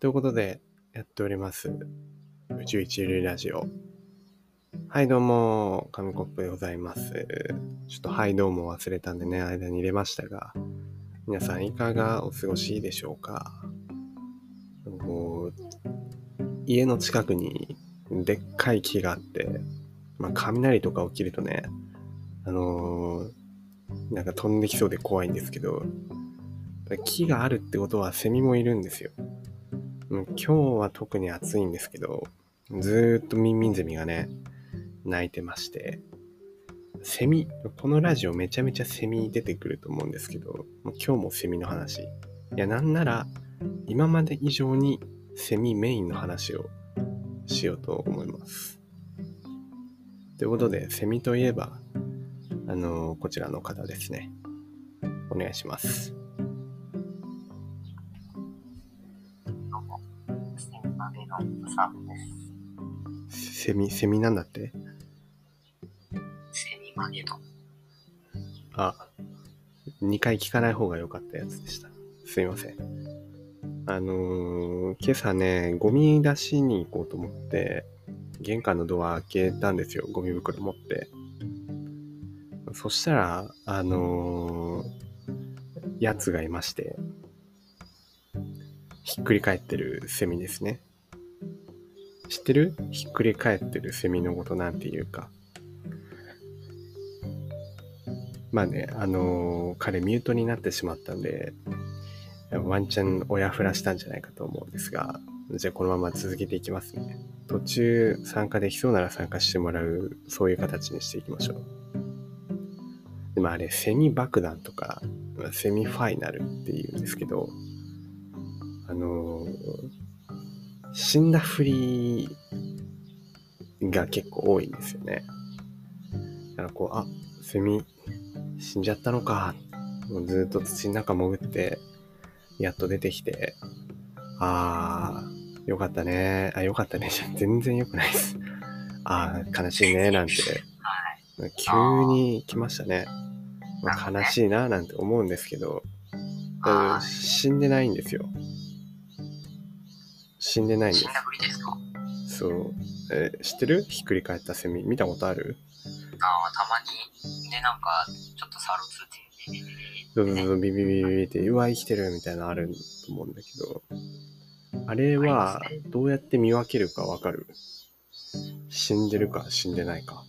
ということで、やっております。宇宙一流ラジオ。はい、どうも、紙コップでございます。ちょっとはい、どうも忘れたんでね、間に入れましたが、皆さんいかがお過ごしでしょうか？もう家の近くにでっかい木があって、まあ、雷とか起きるとね、あのーなんか飛んできそうで怖いんですけど、木があるってことはセミもいるんですよ。う今日は特に暑いんですけど、ずーっとミンミンゼミがね、鳴いてまして、セミ、このラジオめちゃめちゃセミ出てくると思うんですけど、もう今日もセミの話。いや、なんなら、今まで以上にセミメインの話をしようと思います。ということで、セミといえば、あのこちらの方ですね。お願いします。のサーブです。セミ、セミなんだって？セミマゲドン。あ、2回聞かない方が良かったやつでした。すいません。あのー今朝ね、ゴミ出しに行こうと思って、玄関のドア開けたんですよ。ゴミ袋持って。そしたら、あのーやつがいまして、ひっくり返ってるセミですね。知ってる？ひっくり返ってるセミのことなんていうか。まあね、あのー彼ミュートになってしまったんで、ワンチャン親振らしたんじゃないかと思うんですが、じゃあこのまま続けていきますね。途中参加できそうなら参加してもらう、そういう形にしていきましょう。でもあれ、セミ爆弾とか、セミファイナルっていうんですけど、あのー死んだふりが結構多いんですよね。だからこう、あ、セミ死んじゃったのか。もうずっと土の中潜って、やっと出てきて、あー、よかったね。あ、よかったね。じ ゃ全然良くないです。あー、悲しいね。なんて、はい。急に来ましたね。まあ、悲しいな、なんて思うんですけど、死んでないんですよ。死んでないんです死ん。だふりですか？そう。えー知ってる？ひっくり返ったセミ。見たことある？ああ、たまに、で、なんか、ちょっとサロツって、そうそうそう、ビビビビビって、うわ、生きてるみたいなのあると思うんだけど、あれはどうやって見分けるかわかる死んでるか死んでないか。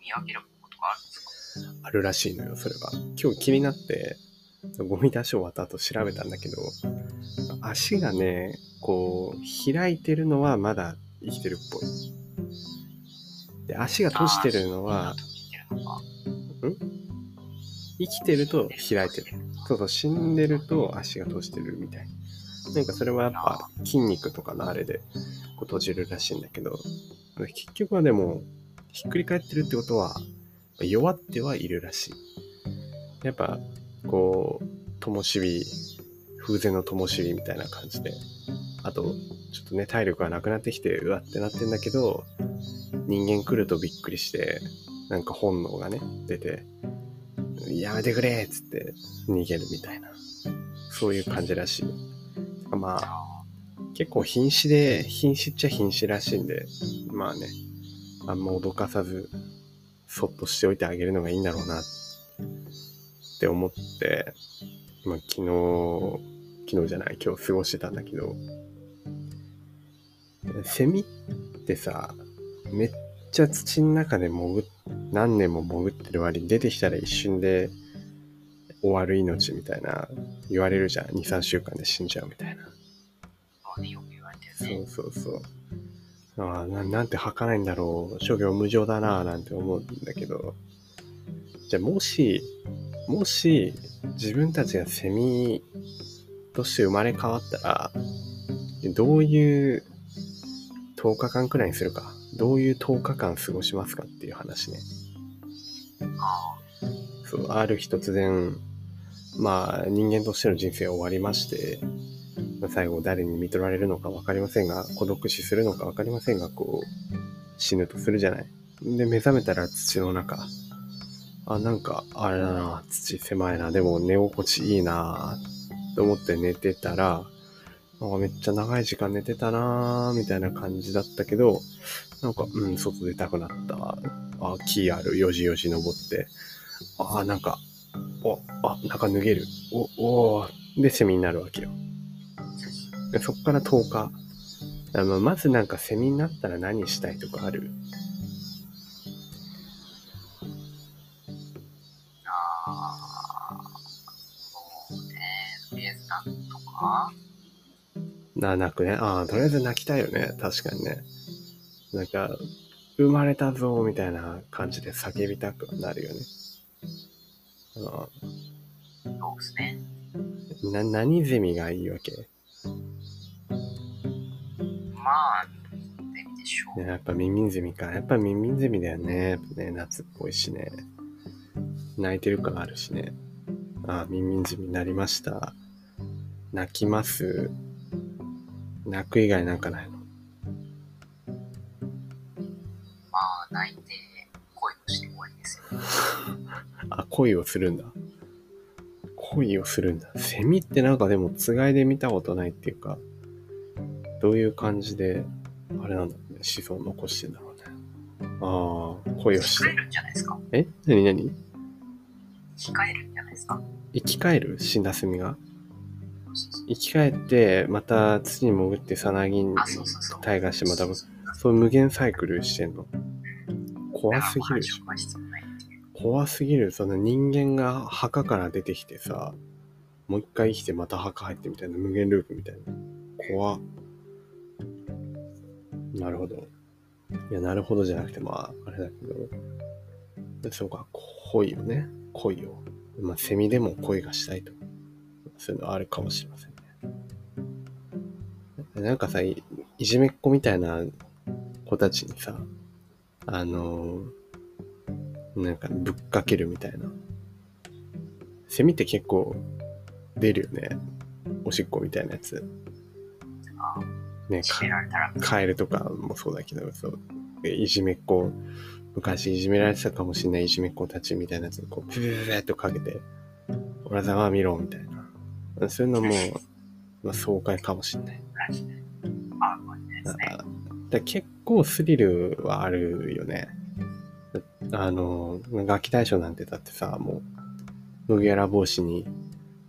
見分けることがあるんですかあるらしいのよ、それが。今日気になって、ゴミ出し終わった後調べたんだけど、足がね、こう、開いてるのはまだ生きてるっぽい。で、足が閉じてるのはん？生きてると開いてる。そうそう、死んでると足が閉じてるみたい。なんかそれはやっぱ筋肉とかのあれでこう閉じるらしいんだけど、結局はでも、ひっくり返ってるってことは、弱ってはいるらしい。やっぱ、こう、灯火、風前の灯火みたいな感じで、あと、ちょっとね、体力がなくなってきて、うわってなってんだけど、人間来るとびっくりして、なんか本能がね、出て、やめてくれっつって逃げるみたいな、そういう感じらしい。まあ、あ結構瀕死で、瀕死っちゃ瀕死らしいんで、まあね、あんま脅かさず、そっとしておいてあげるのがいいんだろうなって思って、まあ昨日、昨日じゃない、今日過ごしてたんだけど、セミってさ、めっちゃ土の中で潜っ、何年も潜ってる割に出てきたら一瞬で終わる命みたいな言われるじゃん。2、3週間で死んじゃうみたいな。あ、ね、よく言われてるそね。うそうそう。ああな、なんて儚いんだろう。諸行無常だなぁなんて思うんだけど。じゃあもし、もし自分たちがセミとして生まれ変わったら、どういう10日間くらいにするか。どういう10日間過ごしますかっていう話ね。あそう、ある日突然、まあ人間としての人生終わりまして、最後誰に見取られるのか分かりませんが、孤独死するのか分かりませんが、こう、死ぬとするじゃない。で、目覚めたら土の中。あ、なんか、あれだな、土狭いな、でも寝心地いいな、と思って寝てたら、なんかめっちゃ長い時間寝てたなーみたいな感じだったけど、なんか、うん、外出たくなった。あ、木ある、よじよじ登って。あ、なんか、お、あ、なんか脱げる。お、おで、セミになるわけよ。でそっから10日。あまあまずなんかセミになったら何したいとかある？ああ、そうね。とりあえずなんとか？な、泣くね。ああ、とりあえず泣きたいよね。確かにね。なんか、生まれたぞ、みたいな感じで叫びたくなるよね。あそうですね。あな、何ゼミがいいわけ？まあ、でみでしょう。ねやっぱミンミンゼミか。やっぱミンミンゼミだよね。やっぱね、夏っぽいしね。泣いてる感あるしね。ああ、ミンミンゼミになりました。泣きます？泣く以外なんかないの？まあ、泣いて恋をして終わりですよ。あ、恋をするんだ。恋をするんだ。セミってなんかでも、つがいで見たことないっていうか、どういう感じで、あれなんだろうね、子孫残してんだろうね。ああ、恋をして。控えるんじゃないですか？え？何？何？控えるんじゃないですか？生き返る？死んだセミが？生き返って、また土に潜ってさなぎにあ、そうそうそう。大河してまたそう無限サイクルしてんの？怖すぎるでしょ。怖すぎる。その人間が墓から出てきてさ、もう一回生きてまた墓入ってみたいな無限ループみたいな。怖っなるほど。いや、なるほどじゃなくて、まあ、あれだけど。そうか、恋よね。恋を。まあ、セミでも恋がしたいと。そういうのあるかもしれませんね。なんかさ、いいじめっ子みたいな子たちにさ、あのなんかぶっかけるみたいな。セミって結構出るよね。おしっこみたいなやつ。あね、カエルとかもそうだけど、そう。でいじめっ子、昔いじめられてたかもしれないいじめっ子たちみたいなやつをこう、ププププっとかけて、俺まあ見ろ、みたいな。そういうのも、まあ、爽快かもしれない。結構スリルはあるよね。あの、ガキ大将なんてだってさ、もう、麦わら帽子に、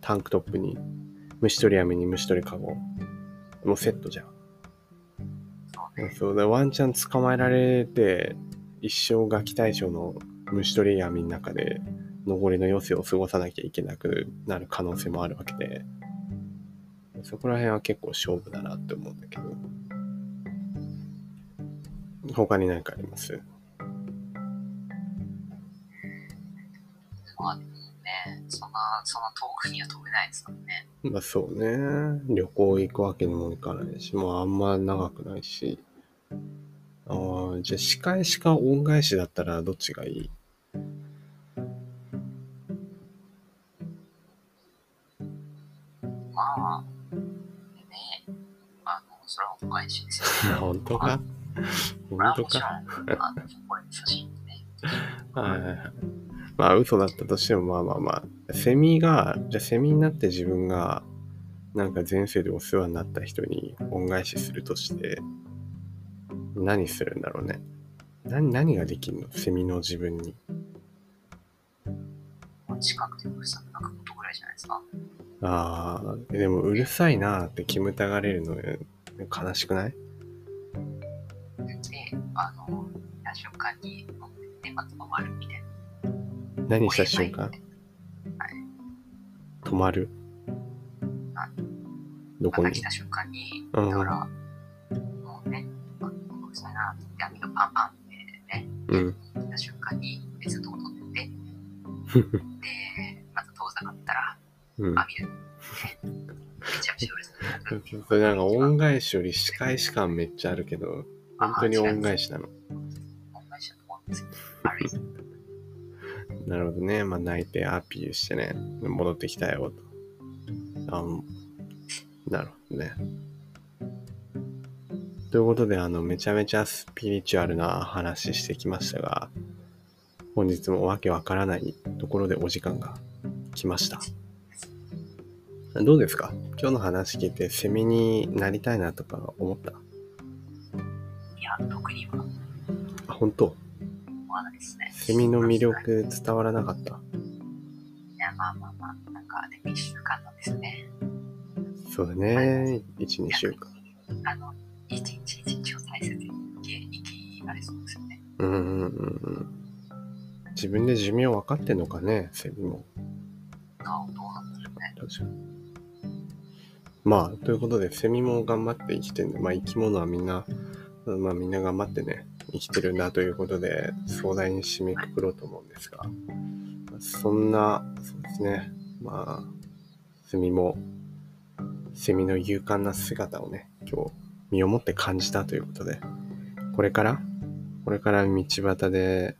タンクトップに、虫取り網に虫取りかご。もうセットじゃん。そうだ、ワンチャン捕まえられて、一生ガキ大将の虫取り網の中で、残りの余生を過ごさなきゃいけなくなる可能性もあるわけで、そこら辺は結構勝負だなって思うんだけど。他に何かあります？まあね、そんな、そんな遠くには飛べないですからね。まあそうね。旅行行くわけにもいかないし、もうあんま長くないし。ああ、じゃあ仕返しか恩返しだったらどっちがいい？お返しですよね。本当か？本当か？あの、これ写真ね。はいはいはい。まあ嘘だったとしてもまあまあまあ。セミが、じゃあセミになって自分がなんか前世でお世話になった人に恩返しするとして何するんだろうね？何何ができるの？セミの自分に。まあ近くでうるさくなくことぐらいじゃないですか。ああ、でもうるさいなーって煙たがれるの悲しくない？で、あの、見た瞬間に、止まるみたいな。何した瞬間？はい。止まる？はいどこに？また来た瞬間に、うんだから、もうね、あのうるさいなって言って網がパンパンってね、うん。来た瞬間に別のとこ取って、で、また遠ざかったら、うん。網で、ね、めちゃくちゃうるさくなる。それなんか恩返しより仕返し感めっちゃあるけど、本当に恩返しなの。恩返しだと思うんですよ。ある意味。なるほどね。まあ泣い。てアピールしてね、戻ってきたよと。あなるほどね。とい。うことで、あの、めちゃめちゃスピリチュアルな話してきましたが、本日もわけわからない。ところでお時間が来ました。どうですか？今日の話聞いてセミになりたいなとか思った？いや、特にはあ、本当？思わないですね。セミの魅い力伝わらなかった？や、まあまあまあ、なんか、でも一週間なんですね。そうだね。1、2週間。あの、一日一日を大切に生きられそうですよね。うんうんうんうん。自分で寿命分かってんのかね、セミも。あどうなんうね。確かに。まあ、ということで、セミも頑張って生きてるんで、まあ生き物はみんな、まあみんな頑張ってね、生きてるんだということで、壮大に締めくくろうと思うんですが、そんな、そうですね、まあ、セミも、セミの勇敢な姿をね、今日、身をもって感じたということで、これから、これから道端で、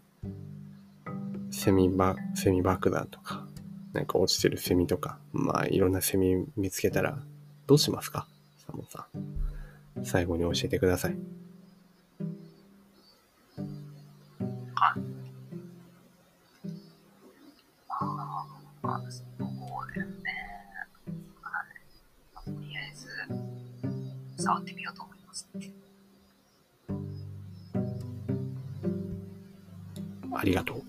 セミバ、セミ爆弾とか、なんか落ちてるセミとか、まあいろんなセミ見つけたらどうしますか？サモンさん。最後に教えてください。ああ、そうですね。はい。とりあえず、触ってみようと思います。ありがとう。